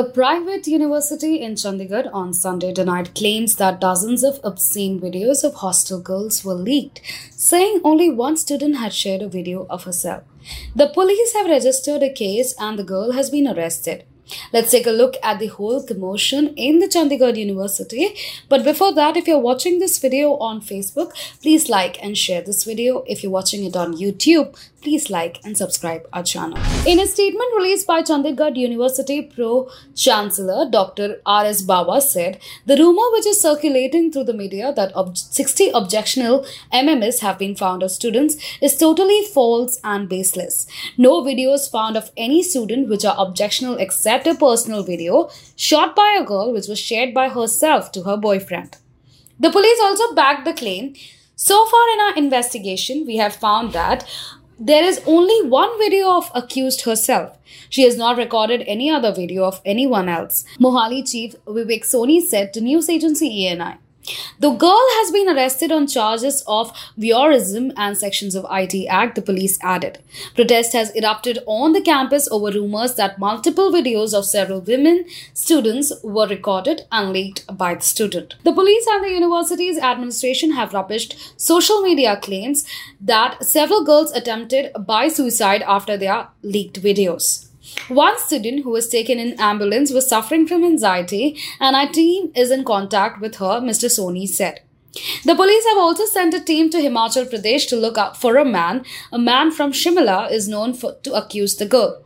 A private university in Chandigarh on Sunday denied claims that dozens of obscene videos of hostel girls were leaked, saying only one student had shared a video of herself. The police have registered a case and the girl has been arrested. Let's take a look at the whole commotion in the Chandigarh University. But before that, if you're watching this video on Facebook, please like and share this video. If you're watching it on YouTube, please like and subscribe our channel. In a statement released by Chandigarh University Pro Chancellor Dr. R.S. Bawa said, the rumor which is circulating through the media that ob 60 objectionable MMS have been found of students is totally false and baseless. No videos found of any student which are objectionable except a personal video shot by a girl which was shared by herself to her boyfriend. The police also backed the claim so far in our investigation, we have found that there is only one video of accused herself. She has not recorded any other video of anyone else. Mohali Chief Vivek Soni said to news agency ANI. The girl has been arrested on charges of voyeurism and sections of IT Act, the police added. Protest has erupted on the campus over rumors that multiple videos of several women students were recorded and leaked by the student. The police and the university's administration have rubbished social media claims that several girls attempted by suicide after their leaked videos. One student who was taken in ambulance was suffering from anxiety and our team is in contact with her, Mr. Soni said. The police have also sent a team to Himachal Pradesh to look out for a man. A man from Shimla is known for, to accuse the girl.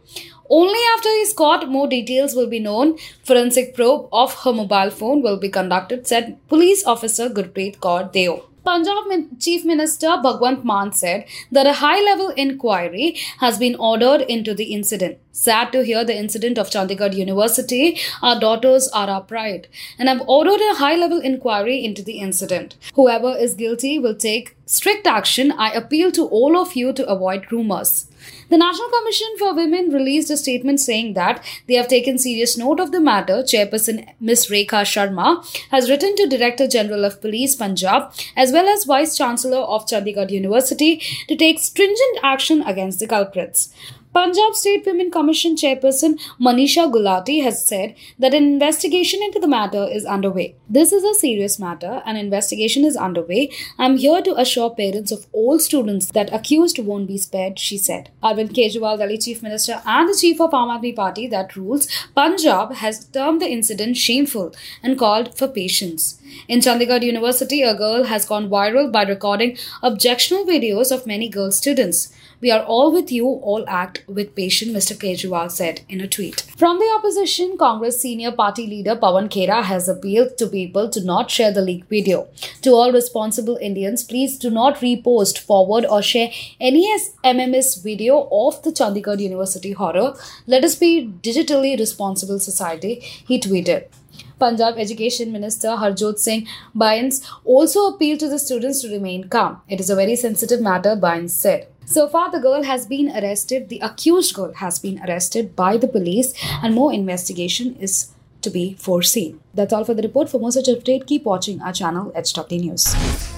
Only after he is caught, more details will be known. Forensic probe of her mobile phone will be conducted, said police officer Gurpreet Kaur Deo. Punjab Chief Minister Bhagwant Mann said that a high level inquiry has been ordered into the incident. Sad to hear the incident of Chandigarh University. Our daughters are our pride. And I've ordered a high level inquiry into the incident. Whoever is guilty will take strict action. I appeal to all of you to avoid rumors. The National Commission for Women released a statement saying that they have taken serious note of the matter. Chairperson Ms. Rekha Sharma has written to Director General of Police Punjab as well as Vice Chancellor of Chandigarh University to take stringent action against the culprits. Punjab State Women Commission chairperson Manisha Gulati has said that an investigation into the matter is underway. This is a serious matter. An investigation is underway. I'm here to assure parents of all students that accused won't be spared, she said. Arvind Kejriwal, Delhi Chief Minister and the Chief of Aam Aadmi Party that rules Punjab has termed the incident shameful and called for patience. In Chandigarh University, a girl has gone viral by recording objectionable videos of many girl students. We are all with you, all act with patient, Mr. Kejriwal said in a tweet. From the opposition, Congress senior party leader Pawan Khera has appealed to people to not share the leaked video. To all responsible Indians, please do not repost, forward, or share any MMS video of the Chandigarh University horror. Let us be digitally responsible society, he tweeted. Punjab Education Minister Harjot Singh Bains also appealed to the students to remain calm. It is a very sensitive matter, Bains said. So far, the girl has been arrested, the accused girl has been arrested by the police, and more investigation is to be foreseen. That's all for the report. For more such update, keep watching our channel, HWD News.